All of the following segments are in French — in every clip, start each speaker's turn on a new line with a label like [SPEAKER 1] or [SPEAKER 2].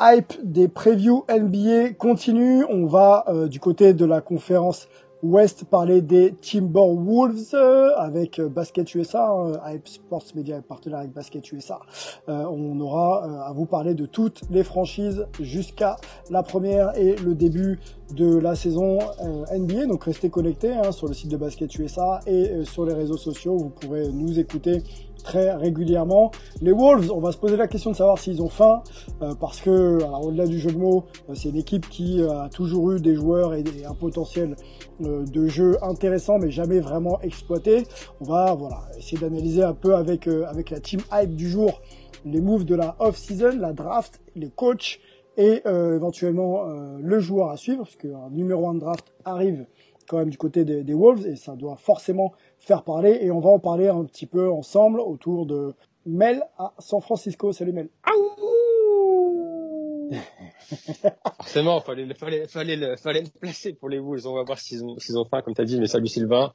[SPEAKER 1] Hype des previews NBA continue. On va euh, du côté de la conférence Ouest parler des Timberwolves euh, avec euh, Basket USA, euh, Hype Sports Media est partenaire avec Basket USA. On aura à vous parler de toutes les franchises jusqu'à la première et le début de la saison euh, NBA. Donc restez connectés hein, sur le site de Basket USA et euh, sur les réseaux sociaux. Vous pourrez nous écouter très régulièrement. Les Wolves, on va se poser la question de savoir s'ils ont faim, euh, parce que, au-delà du jeu de mots, c'est une équipe qui a toujours eu des joueurs et, un potentiel de jeu intéressant, mais jamais vraiment exploité. On va, voilà, essayer d'analyser un peu avec avec la team hype du jour les moves de la off-season, la draft, les coachs et euh, éventuellement euh, le joueur à suivre, parce qu'un numéro 1 de draft arrive quand même du côté des, des Wolves et ça doit forcément faire parler et on va en parler un petit peu ensemble autour de Mel à San Francisco. Salut Mel.
[SPEAKER 2] Forcément, fallait, fallait, fallait, le, fallait le placer pour les Wolves. On va voir s'ils ont, s'ils ont faim, comme tu as dit. Mais salut Sylvain.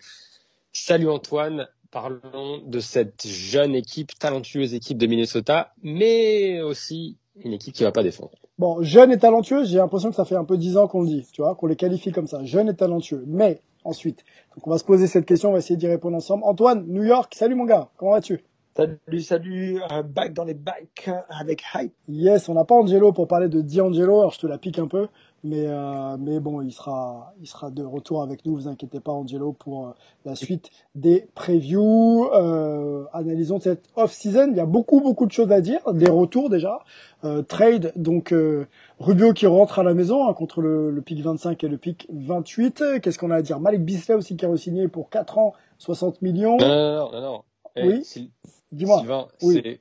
[SPEAKER 2] Salut Antoine. Parlons de cette jeune équipe, talentueuse équipe de Minnesota, mais aussi une équipe qui va pas défendre.
[SPEAKER 1] Bon, jeune et talentueux, j'ai l'impression que ça fait un peu dix ans qu'on le dit, tu vois, qu'on les qualifie comme ça, jeune et talentueux. Mais ensuite, donc on va se poser cette question, on va essayer d'y répondre ensemble. Antoine, New York, salut mon gars, comment vas-tu?
[SPEAKER 3] Salut, salut, un back dans les bikes avec hype.
[SPEAKER 1] Yes, on n'a pas Angelo pour parler de D'Angelo, alors je te la pique un peu, mais euh, mais bon, il sera il sera de retour avec nous, vous inquiétez pas Angelo pour euh, la suite des previews. Euh, analysons cette off-season, il y a beaucoup beaucoup de choses à dire, des retours déjà, euh, trade donc euh, Rubio qui rentre à la maison hein, contre le, le pick 25 et le pick 28. Qu'est-ce qu'on a à dire? Malik Bisley aussi qui a re-signé pour 4 ans, 60 millions.
[SPEAKER 2] Non, non, non, non. Eh,
[SPEAKER 1] Oui. Dis-moi.
[SPEAKER 2] Sylvain,
[SPEAKER 1] Oui.
[SPEAKER 2] c'est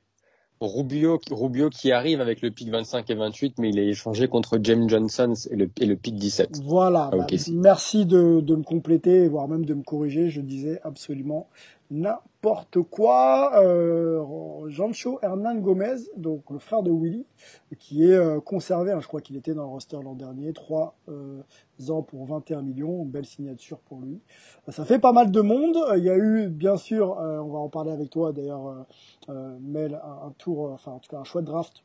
[SPEAKER 2] Rubio, Rubio qui arrive avec le pick 25 et 28, mais il est échangé contre James Johnson et le, et le pick 17.
[SPEAKER 1] Voilà,
[SPEAKER 2] Ah,
[SPEAKER 1] bah, merci de, de me compléter, voire même de me corriger. Je disais absolument n'importe quoi. Euh, Jancho Hernan Gomez, donc le frère de Willy, qui est euh, conservé, hein, je crois qu'il était dans le roster l'an dernier, trois euh, ans pour 21 millions, belle signature pour lui. Ça fait pas mal de monde. Il y a eu, bien sûr, euh, on va en parler avec toi d'ailleurs, euh, euh, Mel, un, un tour, euh, enfin en tout cas un choix de draft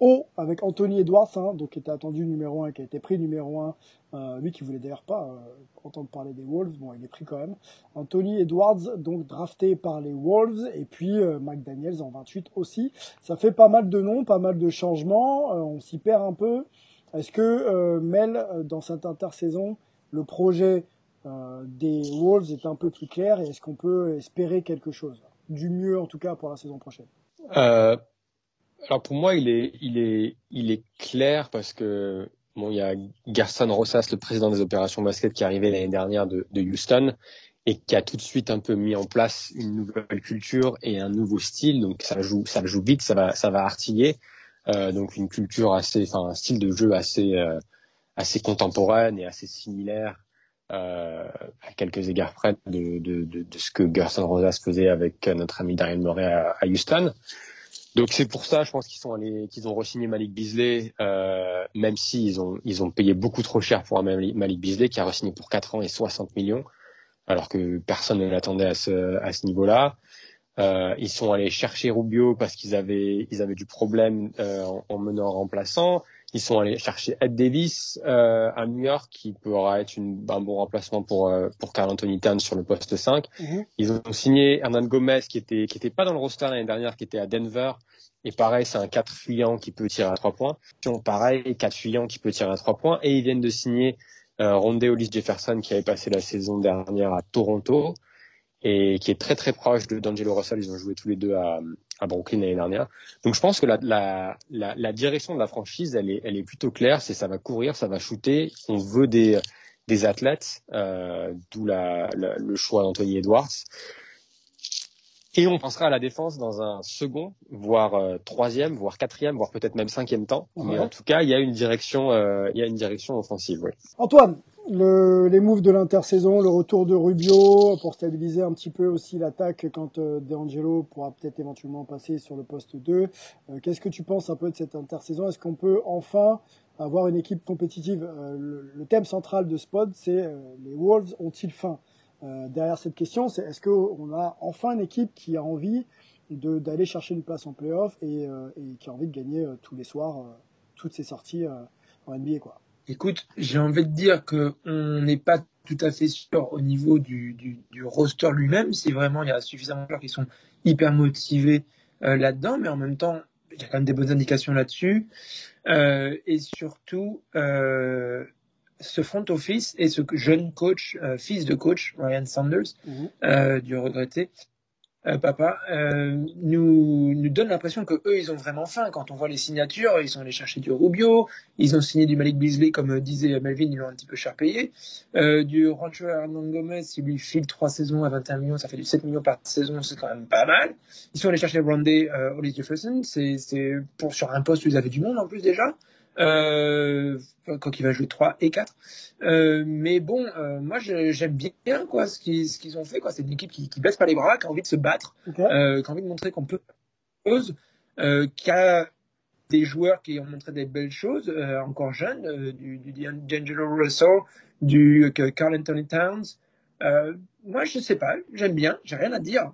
[SPEAKER 1] haut avec Anthony Edwards, hein, donc qui était attendu numéro 1, qui a été pris numéro 1, euh, lui qui voulait d'ailleurs pas euh, entendre parler des Wolves, bon il est pris quand même. Anthony Edwards, donc drafté par les Wolves, et puis euh, McDaniels en 28 aussi. Ça fait pas mal de noms, pas mal de changements, euh, on s'y perd un peu. Est-ce que euh, Mel, euh, dans cette intersaison, le projet des Wolves est un peu plus clair et est-ce qu'on peut espérer quelque chose? Du mieux en tout cas pour la saison prochaine.
[SPEAKER 2] Alors pour moi, il est, il est, il est clair parce que bon, il y a Gerson Rosas, le président des opérations basket, qui est arrivé l'année dernière de, de Houston et qui a tout de suite un peu mis en place une nouvelle culture et un nouveau style. Donc ça joue, ça joue vite, ça va, ça va artiller. Euh, donc une culture assez, enfin un style de jeu assez, euh, assez contemporaine et assez similaire euh, à quelques égards près de, de, de, ce que Gerson Rosas faisait avec notre ami Daryl Morey à, à Houston. Donc c'est pour ça, je pense qu'ils sont allés, qu'ils ont re-signé Malik Beasley, euh, même s'ils ont, ils ont payé beaucoup trop cher pour un Malik Beasley qui a re-signé pour 4 ans et 60 millions, alors que personne ne l'attendait à ce, à ce niveau-là. Euh, ils sont allés chercher Rubio parce qu'ils avaient, ils avaient du problème euh, en, en meneur remplaçant. Ils sont allés chercher Ed Davis euh, à New York, qui pourra être une, un bon remplacement pour euh, pour Carl Anthony Towns sur le poste 5.
[SPEAKER 1] Mhm.
[SPEAKER 2] Ils ont signé Hernan Gomez qui était qui était pas dans le roster l'année dernière, qui était à Denver. Et pareil, c'est un 4 fuyant qui peut tirer à 3 points. Pareil, 4 fuyant qui peut tirer à 3 points. Et ils viennent de signer Euh, Rondé Hollis Jefferson qui avait passé la saison dernière à Toronto et qui est très très proche de D'Angelo Russell. Ils ont joué tous les deux à, à Brooklyn l'année dernière. Donc je pense que la, la, la, la, direction de la franchise, elle est, elle est plutôt claire. C'est ça va courir, ça va shooter. On veut des, des athlètes, euh, d'où la, le choix d'Anthony Edwards. Et on pensera à la défense dans un second, voire euh, troisième, voire quatrième, voire peut-être même cinquième temps. Mais en tout cas, il y a une direction, euh, il y a une direction offensive. Oui.
[SPEAKER 1] Antoine, le, les moves de l'intersaison, le retour de Rubio pour stabiliser un petit peu aussi l'attaque quand euh, DeAngelo pourra peut-être éventuellement passer sur le poste 2. Euh, qu'est-ce que tu penses un peu de cette intersaison? Est-ce qu'on peut enfin avoir une équipe compétitive? Le, le, thème central de Spot, c'est les Wolves ont-ils faim? Euh, derrière cette question, c'est est-ce qu'on a enfin une équipe qui a envie d'aller chercher une place en playoff et, euh, et qui a envie de gagner euh, tous les soirs toutes ses sorties en NBA quoi?
[SPEAKER 3] Écoute, j'ai envie de dire que on n'est pas tout à fait sûr au niveau du, du, du roster lui-même. C'est vraiment il y a suffisamment de joueurs qui sont hyper motivés là-dedans, mais en même temps il y a quand même des bonnes indications là-dessus. Euh, et surtout, euh, ce front office et ce jeune coach, euh, fils de coach, Ryan Sanders, euh, du regretté euh, papa, nous, nous donne l'impression que eux, ils ont vraiment faim. Quand on voit les signatures, ils sont allés chercher du Rubio, ils ont signé du Malik Beasley, comme disait Melvin, ils l'ont un petit peu cher payé. du Rancho Hernan Gomez, il lui file trois saisons à 21 millions, ça fait du 7 millions par saison, c'est quand même pas mal. Ils sont allés chercher Brandé, euh, Jefferson, c'est pour sur un poste où ils avaient du monde en plus déjà euh, quand il va jouer 3 et 4. Euh, mais bon, euh, moi j'aime bien quoi ce qu'ils ce qu'ils ont fait. quoi. C'est une équipe qui, qui baisse pas les bras, qui a envie de se battre, euh, qui a envie de montrer qu'on peut euh, qui a des joueurs qui ont montré des belles choses, euh, encore jeunes, du, du D'Angelo Russell, du Carl Anthony Towns. moi je sais pas, j'aime bien, j'ai rien à dire.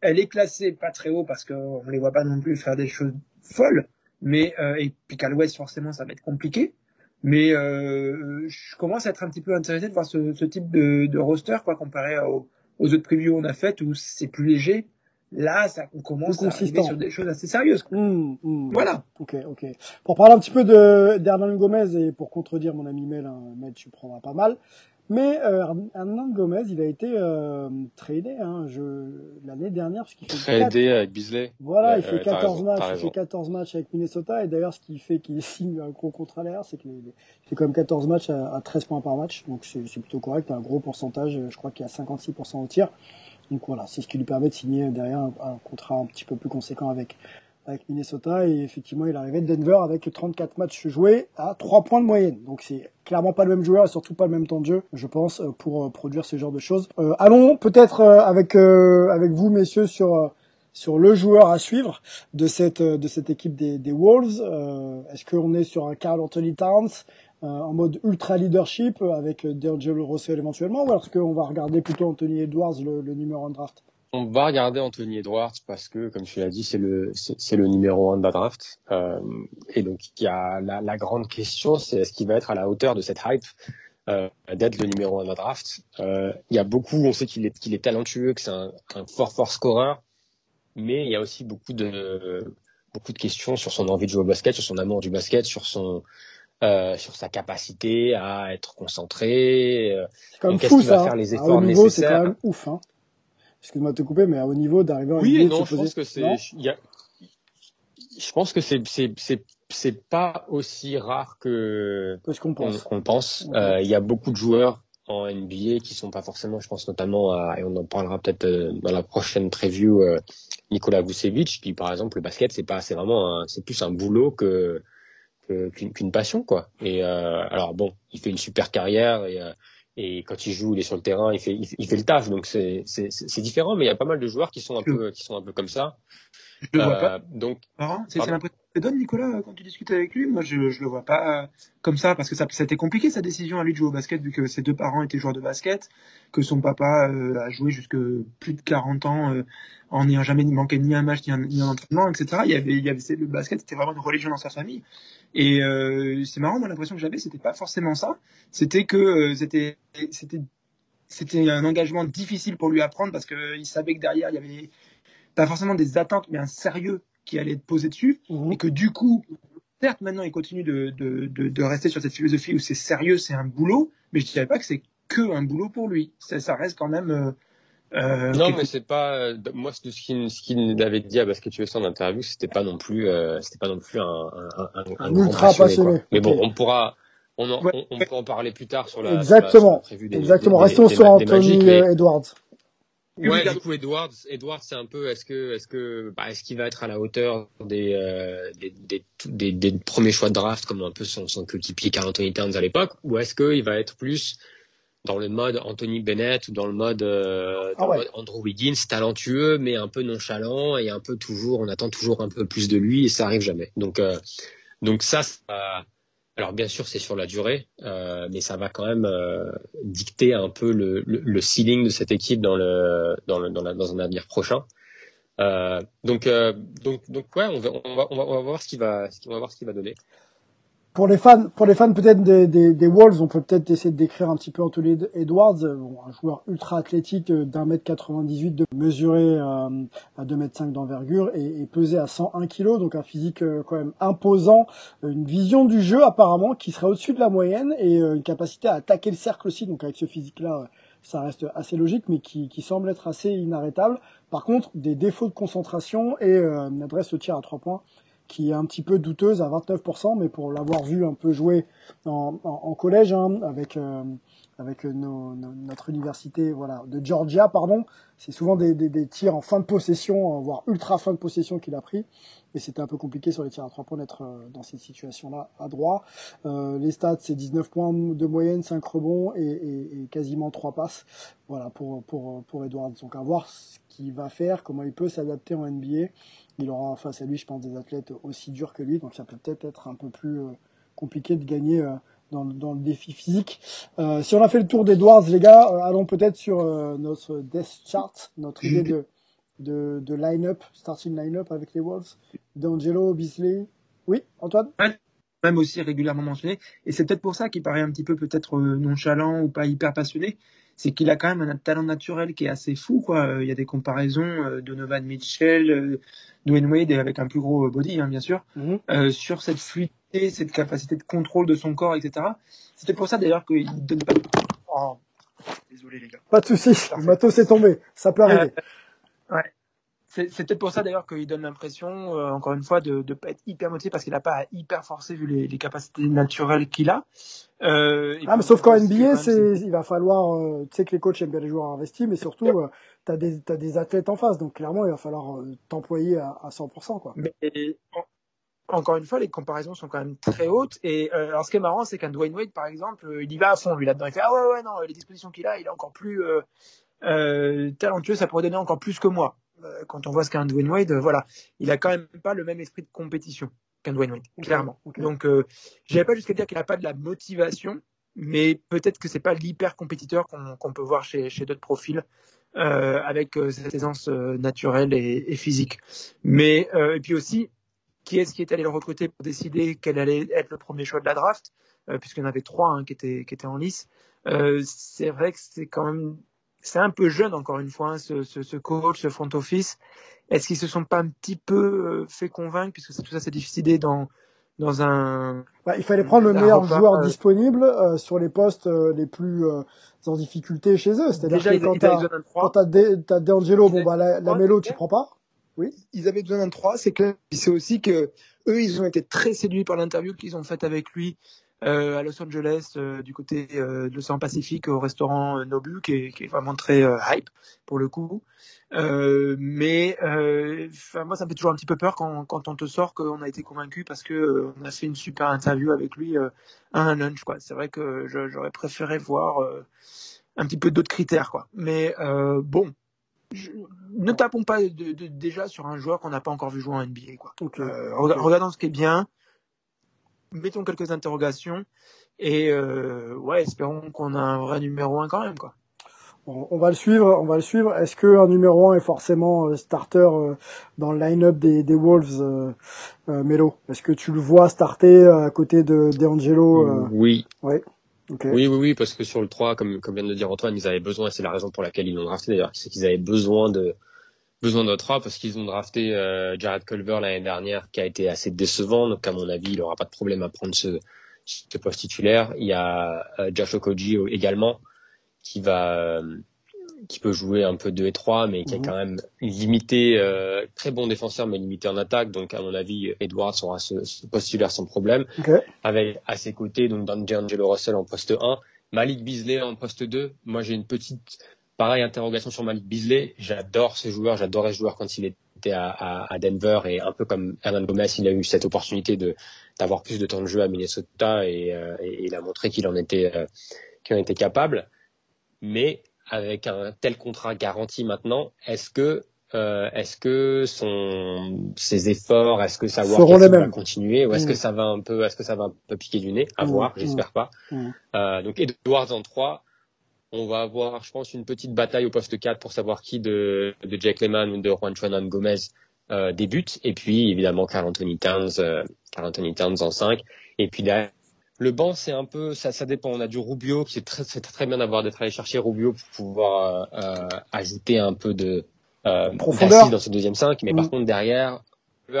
[SPEAKER 3] elle est classée pas très haut parce qu'on les voit pas non plus faire des choses folles. Mais euh, et puis qu'à l'Ouest forcément ça va être compliqué. Mais euh, je commence à être un petit peu intéressé de voir ce, ce type de, de, roster quoi comparé aux, aux autres previews qu'on a faites où c'est plus léger. Là, ça, on commence à arriver sur des choses assez sérieuses.
[SPEAKER 1] Mmh, mmh.
[SPEAKER 3] Voilà.
[SPEAKER 1] Ok, ok. Pour parler un petit peu de d'Hernan Gomez et pour contredire mon ami Mel, hein, Mel, tu prendras pas mal. Mais euh, Hernan Gomez, il a été euh, tradé hein, l'année dernière parce qu'il fait
[SPEAKER 2] tradé avec Bisley.
[SPEAKER 1] Voilà, il fait 14 matchs, il fait 14 matchs avec Minnesota et d'ailleurs ce qui fait qu'il signe un gros contrat derrière, c'est qu'il fait quand même 14 matchs à, à 13 points par match, donc c'est plutôt correct, un gros pourcentage, je crois qu'il y a 56% au tir. Donc voilà, c'est ce qui lui permet de signer derrière un, un contrat un petit peu plus conséquent avec avec Minnesota et effectivement il arrivait de Denver avec 34 matchs joués à 3 points de moyenne. Donc c'est clairement pas le même joueur et surtout pas le même temps de jeu, je pense, euh, pour euh, produire ce genre de choses. Euh, allons peut-être avec avec vous messieurs sur sur le joueur à suivre de cette de cette équipe des, des Wolves. Est-ce qu'on est sur un Carl Anthony Towns en mode ultra leadership avec D'Angelo Russell éventuellement ou est-ce qu'on va regarder plutôt Anthony Edwards le, le numéro 1 draft?
[SPEAKER 2] On va regarder Anthony Edwards parce que, comme tu l'as dit, c'est le c'est le numéro un de la draft. Euh, et donc il y a la, la grande question, c'est est-ce qu'il va être à la hauteur de cette hype euh, d'être le numéro un de la draft? Euh, il y a beaucoup, on sait qu'il est qu'il est talentueux, que c'est un, un, fort fort scoreur, mais il y a aussi beaucoup de beaucoup de questions sur son envie de jouer au basket, sur son amour du basket, sur son euh, sur sa capacité à être concentré.
[SPEAKER 1] Euh, quand même fou ça. Va faire les efforts niveau, C'est quand même ouf. Hein excuse-moi de te couper, mais à haut niveau d'arriver à
[SPEAKER 2] oui, non, je pense que c'est, y a, je pense que c'est, c'est, c'est, c'est pas aussi rare que,
[SPEAKER 1] que ce qu'on pense.
[SPEAKER 2] On, pense. Euh, il y a beaucoup de joueurs en NBA qui sont pas forcément, je pense notamment à, et on en parlera peut-être euh, dans la prochaine preview, euh, Nikola Vucevic, qui par exemple le basket c'est pas, c'est vraiment, c'est plus un boulot que qu'une passion quoi. Et euh, alors bon, il fait une super carrière et et quand il joue, il est sur le terrain, il fait, il, fait le taf. Donc c'est, différent, mais il y a pas mal de joueurs qui sont un peu, qui sont un peu comme ça.
[SPEAKER 3] Je le vois pas. Euh, donc, c'est, c'est l'impression que donne Nicolas quand tu discutes avec lui. Moi, je, je le vois pas euh, comme ça parce que ça, ça a été compliqué sa décision à lui de jouer au basket vu que ses deux parents étaient joueurs de basket, que son papa euh, a joué jusque plus de 40 ans en n'ayant jamais manqué ni un match ni un, ni un entraînement, etc. Il y avait, il y avait le basket, c'était vraiment une religion dans sa famille. Et euh, c'est marrant, moi l'impression que j'avais, c'était pas forcément ça. C'était que euh, c'était c'était c'était un engagement difficile pour lui apprendre parce qu'il savait que derrière il y avait pas forcément des attentes, mais un sérieux qui allait être posé dessus, mhm. et que du coup certes, maintenant, il continue de, de, de, de rester sur cette philosophie où c'est sérieux, c'est un boulot, mais je dirais pas que c'est que un boulot pour lui. Ça, ça reste quand même. Euh,
[SPEAKER 2] euh, non, mais c'est pas euh, moi ce qu'il ce qu'il avait dit à Basket USA en interview, c'était pas non plus euh, c'était pas non plus un, un, un, un
[SPEAKER 1] ultra passionné.
[SPEAKER 2] Mais bon, on pourra on, en, on, on, peut en parler plus tard sur la
[SPEAKER 1] exactement
[SPEAKER 2] sur la, des,
[SPEAKER 1] exactement.
[SPEAKER 2] Des,
[SPEAKER 1] Restons sur Anthony Edwards.
[SPEAKER 2] Ouais, du coup Edwards, Edwards, c'est un peu est-ce que est-ce que bah, est-ce qu'il va être à la hauteur des, euh, des, des, des, des, premiers choix de draft comme un peu son, son coéquipier Carl Anthony Towns à l'époque ou est-ce qu'il va être plus dans le mode Anthony Bennett ou dans le mode, euh, dans ah ouais. le mode Andrew Wiggins, talentueux mais un peu nonchalant et un peu toujours, on attend toujours un peu plus de lui et ça arrive jamais. Donc euh, donc ça, ça, alors bien sûr c'est sur la durée, euh, mais ça va quand même euh, dicter un peu le, le, ceiling de cette équipe dans le dans le dans, un avenir prochain. Euh, donc donc donc ouais, on va on va on va, voir ce qui va va va donner
[SPEAKER 1] pour les fans, pour les fans peut-être des, des, des, Wolves, on peut peut-être essayer de décrire un petit peu Anthony Edwards, bon, un joueur ultra athlétique d'un mètre 98, de mesurer euh, à 2 mètres 5 d'envergure et, et, peser à 101 kg, donc un physique euh, quand même imposant, une vision du jeu apparemment qui serait au-dessus de la moyenne et euh, une capacité à attaquer le cercle aussi, donc avec ce physique-là, ça reste assez logique, mais qui, qui, semble être assez inarrêtable. Par contre, des défauts de concentration et une adresse au tir à 3 points qui est un petit peu douteuse à 29%, mais pour l'avoir vu un peu jouer en, collège hein, avec euh, avec nos, nos, notre université voilà de Georgia pardon, c'est souvent des, des, des, tirs en fin de possession, voire ultra fin de possession qu'il a pris, et c'était un peu compliqué sur les tirs à trois points d'être euh, dans cette situation-là à droit. Euh, les stats c'est 19 points de moyenne, 5 rebonds et, et, et, quasiment 3 passes. Voilà pour pour pour Edwards. Donc à voir ce qu'il va faire, comment il peut s'adapter en NBA il aura face à lui, je pense, des athlètes aussi durs que lui, donc ça peut peut-être être un peu plus euh, compliqué de gagner euh, dans, le défi physique. Euh, si on a fait le tour d'Edwards, les gars, euh, allons peut-être sur euh, notre death chart, notre idée de, line-up, starting line-up avec les Wolves. D'Angelo, Beasley. Oui, Antoine
[SPEAKER 3] Même aussi régulièrement mentionné. Et c'est peut-être pour ça qu'il paraît un petit peu peut-être nonchalant ou pas hyper passionné c'est qu'il a quand même un talent naturel qui est assez fou. Quoi. Il y a des comparaisons Donovan Mitchell, Dwayne Wade avec un plus gros body, hein, bien sûr, mm-hmm. euh, sur cette fluidité, cette capacité de contrôle de son corps, etc. C'était pour ça d'ailleurs qu'il donne pas. Oh. Désolé les gars.
[SPEAKER 1] Pas de souci. Le matos est tombé. Ça peut arriver.
[SPEAKER 3] Euh, ouais. C'est peut-être pour ça d'ailleurs qu'il donne l'impression, euh, encore une fois, de ne pas être hyper motivé parce qu'il n'a pas à hyper forcer vu les, les capacités naturelles qu'il a.
[SPEAKER 1] Euh, ah, mais sauf qu'en NBA, c'est, il va falloir, euh, tu sais que les coachs aiment bien les joueurs investis, mais surtout, euh, tu as des, t'as des athlètes en face, donc clairement, il va falloir euh, t'employer à, à 100%, quoi.
[SPEAKER 3] Mais, encore une fois, les comparaisons sont quand même très hautes. Et euh, alors, ce qui est marrant, c'est qu'un Dwayne Wade, par exemple, il y va à fond, lui, là-dedans. Il fait, ah ouais, ouais, non, les dispositions qu'il a, il est encore plus talentueux, ça pourrait donner encore plus que moi. Euh, quand on voit ce qu'est un Dwayne Wade, euh, voilà, il a quand même pas le même esprit de compétition qu'un Dwayne Wade, clairement. Okay. Donc, euh, j'irais pas jusqu'à dire qu'il n'a pas de la motivation, mais peut-être que c'est pas l'hyper compétiteur qu'on qu peut voir chez, chez d'autres profils. Euh, avec euh, cette aisance euh, naturelle et, et, physique. Mais et puis aussi, qui est-ce qui est allé le recruter pour décider quel allait être le premier choix de la draft, puisqu'il y en avait trois hein, qui étaient qui étaient en lice. c'est vrai que c'est quand même c'est un peu jeune encore une fois, hein, ce, ce, ce, coach, ce front office. Est-ce qu'ils se sont pas un petit peu euh, fait convaincre, puisque tout ça c'est difficile dans dans un.
[SPEAKER 1] Bah, il fallait prendre le meilleur joueur euh... disponible euh, sur les postes euh, les plus euh, en difficulté chez eux. C'est-à-dire que quand t'as quand t'as t'as D'Angelo, bon bah la, la mélo tu prends pas.
[SPEAKER 3] Oui. Ils avaient besoin d'un 3, c'est que c'est aussi que eux ils ont été très séduits par l'interview qu'ils ont faite avec lui euh, à Los Angeles, euh, du côté euh, de l'océan Pacifique, au restaurant Nobu, qui est, qui est vraiment très hype pour le coup. mais moi, ça me fait toujours un petit peu peur quand, quand on te sort qu'on a été convaincu parce que on a fait une super interview avec lui à un lunch. Quoi. C'est vrai que j'aurais préféré voir un petit peu d'autres critères. Quoi. Mais bon, je, ne tapons pas de, de, déjà sur un joueur qu'on n'a pas encore vu jouer en NBA. Quoi. Okay. Euh, regardons ce qui est bien, mettons quelques interrogations et euh, ouais, espérons qu'on a un vrai numéro 1 quand même quoi.
[SPEAKER 1] On, va le suivre, on va le suivre. Est-ce que un numéro 1 est forcément euh, starter euh, dans le line-up des, des Wolves, euh, euh Melo? Est-ce que tu le vois starter à côté de D'Angelo
[SPEAKER 2] Oui.
[SPEAKER 1] Ouais. Okay.
[SPEAKER 2] Oui, oui, oui, parce que sur le 3, comme, comme vient de le dire Antoine, ils avaient besoin, et c'est la raison pour laquelle ils l'ont drafté d'ailleurs, c'est qu'ils avaient besoin de, besoin de trois parce qu'ils ont drafté euh, Jared Culver l'année dernière qui a été assez décevant. Donc à mon avis, il aura pas de problème à prendre ce, ce poste titulaire. Il y a euh, Josh Okoji également qui va qui peut jouer un peu 2 et 3, mais qui est quand même limité, euh, très bon défenseur, mais limité en attaque. Donc, à mon avis, Edwards aura ce, ce poste titulaire sans problème. Avec à ses côtés, donc D'Angelo Russell en poste 1, Malik Beasley en poste 2. Moi, j'ai une petite Pareil, interrogation sur Malik Beasley. J'adore ce joueur, j'adorais ce joueur quand il était à, à, à, Denver et un peu comme Hernan Gomez, il a eu cette opportunité de d'avoir plus de temps de jeu à Minnesota et, euh, et il a montré qu'il en était euh, qu'il en était capable. Mais avec un tel contrat garanti maintenant, est-ce que euh, est-ce que son ses efforts, est-ce que ça va continuer ou est-ce que mm. ça va un peu est-ce que ça va un peu piquer du nez? À mm. voir, j'espère pas. Mm. Donc Edwards en 3, on va avoir, je pense, une petite bataille au poste 4 pour savoir qui de, de Jack Lehman ou de Juan Chuanan Gomez euh, débute. Et puis, évidemment, Carl Anthony Towns, euh, Carl Anthony Towns en 5. Et puis là, le banc, c'est un peu, ça, ça dépend. On a du Rubio, qui est très, c'est très bien d'avoir d'être allé chercher Rubio pour pouvoir euh, euh ajouter un peu de profondeur dans ce deuxième 5. Mais par mm. contre, derrière,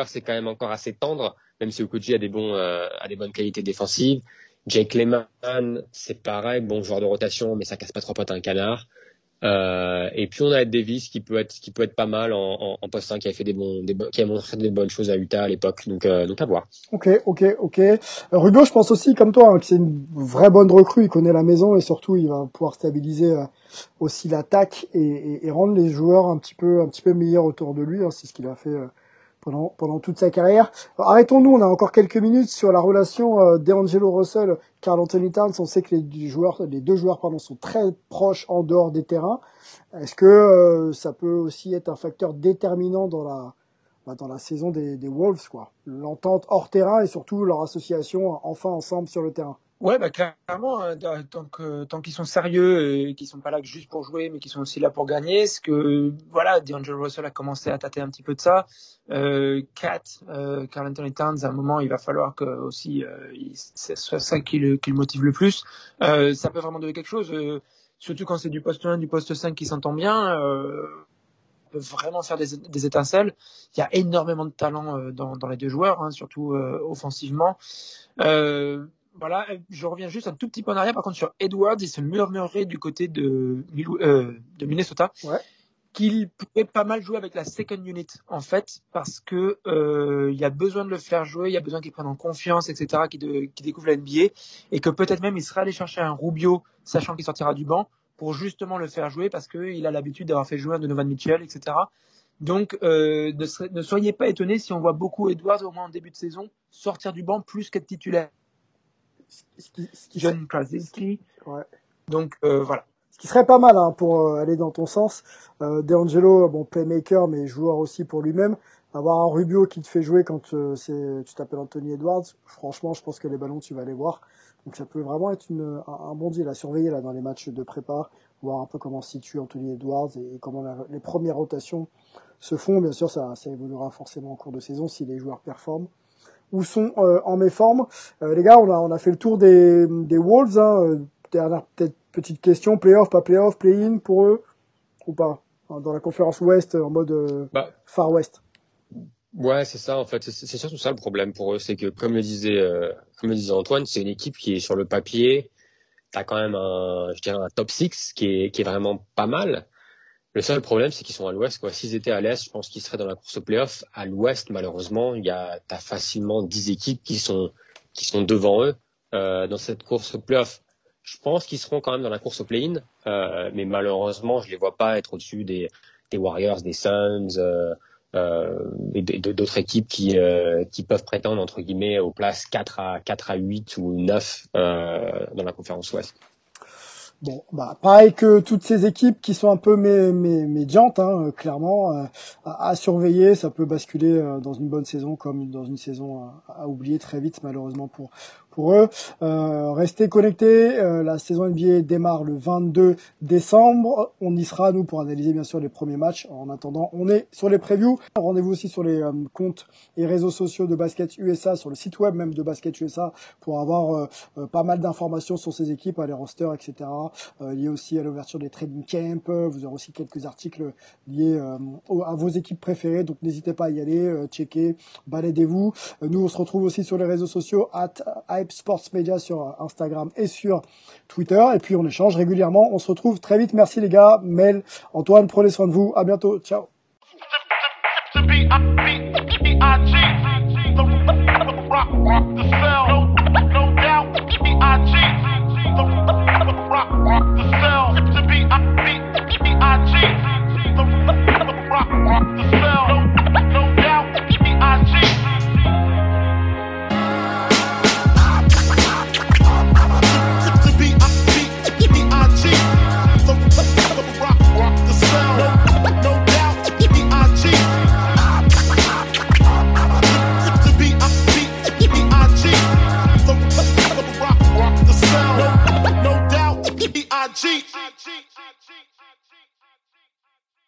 [SPEAKER 2] c'est quand même encore assez tendre, même si Okoji a des bons, a des bonnes qualités défensives. Jake Lehman, c'est pareil, bon joueur de rotation, mais ça casse pas trop potes un canard. Euh, et puis on a Ed Davis qui peut être qui peut être pas mal en, en, poste 1 qui a fait des bons qui a montré des bonnes choses à Utah à l'époque donc euh, donc à voir.
[SPEAKER 1] Ok ok ok. Rubio je pense aussi comme toi hein, que c'est une vraie bonne recrue il connaît la maison et surtout il va pouvoir stabiliser euh, aussi l'attaque et, rendre les joueurs un petit peu un petit peu meilleurs autour de lui hein, c'est ce qu'il a fait euh, pendant, pendant toute sa carrière. Arrêtons-nous, on a encore quelques minutes sur la relation euh, d'Angelo Russell, Carl Anthony Towns. On sait que les, deux joueurs pardon, sont très proches en dehors des terrains. Est-ce que euh, ça peut aussi être un facteur déterminant dans la, bah, dans la saison des, des Wolves, L'entente hors terrain et surtout leur association enfin ensemble sur le terrain.
[SPEAKER 3] Ouais, bah clairement, hein, tant que tant qu'ils sont sérieux et qu'ils sont pas là juste pour jouer, mais qu'ils sont aussi là pour gagner, ce que voilà, D'Angelo Russell a commencé à tâter un petit peu de ça. Euh, Kat, euh, Carl Anthony Towns, à un moment, il va falloir que aussi euh, ce soit ça qui le, qui le motive le plus. Euh, ça peut vraiment donner quelque chose, euh, surtout quand c'est du poste 1, du poste 5 qui s'entend bien. Euh, peut vraiment faire des, des, étincelles. Il y a énormément de talent euh, dans, dans les deux joueurs, hein, surtout offensivement. Euh, voilà, je reviens juste un tout petit peu en arrière. Par contre, sur Edwards, il se murmurait du côté de, euh, de Minnesota
[SPEAKER 1] ouais.
[SPEAKER 3] qu'il pourrait pas mal jouer avec la second unit, en fait, parce que euh, il y a besoin de le faire jouer, il y a besoin qu'il prenne en confiance, etc., qu'il découvre la NBA, et que peut-être même il sera allé chercher un Rubio, sachant qu'il sortira du banc, pour justement le faire jouer, parce qu'il a l'habitude d'avoir fait jouer un Donovan Mitchell, etc. Donc, euh, ne, ne, soyez pas étonnés si on voit beaucoup Edwards, au moins en début de saison, sortir du banc plus qu'être titulaire
[SPEAKER 1] ce qui,
[SPEAKER 3] ce qui John Krasinski. Ouais. Donc euh, voilà.
[SPEAKER 1] Ce qui serait pas mal hein, pour euh, aller dans ton sens. Euh, D'Angelo, bon playmaker, mais joueur aussi pour lui-même. Avoir un Rubio qui te fait jouer quand euh, c'est, tu t'appelles Anthony Edwards, franchement, je pense que les ballons, tu vas les voir. Donc ça peut vraiment être une, un, bon deal à surveiller là dans les matchs de prépa, voir un peu comment se situe Anthony Edwards et, comment les premières rotations se font. Bien sûr, ça, ça évoluera forcément en cours de saison si les joueurs performent ou sont euh, en méforme. Euh, les gars, on a, on a fait le tour des, des Wolves. Hein. Euh, dernière peut-être petite question, playoff, pas playoff, play-in pour eux ou pas? Dans la conférence Ouest en mode bah, Far West.
[SPEAKER 2] Ouais, c'est ça en fait. C'est surtout ça le problème pour eux, c'est que comme le disait, comme le disait Antoine, c'est une équipe qui est sur le papier. T'as quand même un, je dirais un top 6 qui est, qui est vraiment pas mal. Le seul problème, c'est qu'ils sont à l'ouest. S'ils étaient à l'est, je pense qu'ils seraient dans la course au playoff. À l'ouest, malheureusement, il y a as facilement 10 équipes qui sont qui sont devant eux euh, dans cette course au playoff. Je pense qu'ils seront quand même dans la course au play-in, euh, mais malheureusement, je les vois pas être au-dessus des, Warriors, des Suns euh, et d'autres équipes qui qui peuvent prétendre entre guillemets aux places 4 à 4 à 8 ou 9 euh, dans la conférence ouest.
[SPEAKER 1] Bon, bah pareil que toutes ces équipes qui sont un peu mé mé médiantes, hein, euh, clairement, euh, à, surveiller. Ça peut basculer euh, dans une bonne saison comme dans une saison à, oublier très vite, malheureusement pour pour eux. restez connectés. la saison NBA démarre le 22 décembre. On y sera nous pour analyser bien sûr les premiers matchs. En attendant, on est sur les previews. Rendez-vous aussi sur les comptes et réseaux sociaux de Basket USA, sur le site web même de Basket USA pour avoir pas mal d'informations sur ces équipes, les rosters, etc. liés aussi à l'ouverture des trading camps. Vous aurez aussi quelques articles liés à vos équipes préférées. Donc n'hésitez pas à y aller, euh, checker, baladez-vous. Euh, nous, on se retrouve aussi sur les réseaux sociaux, at Sports Media sur Instagram et sur Twitter. Et puis on échange régulièrement. On se retrouve très vite. Merci les gars. Mel, Antoine, prenez soin de vous. À bientôt. Ciao.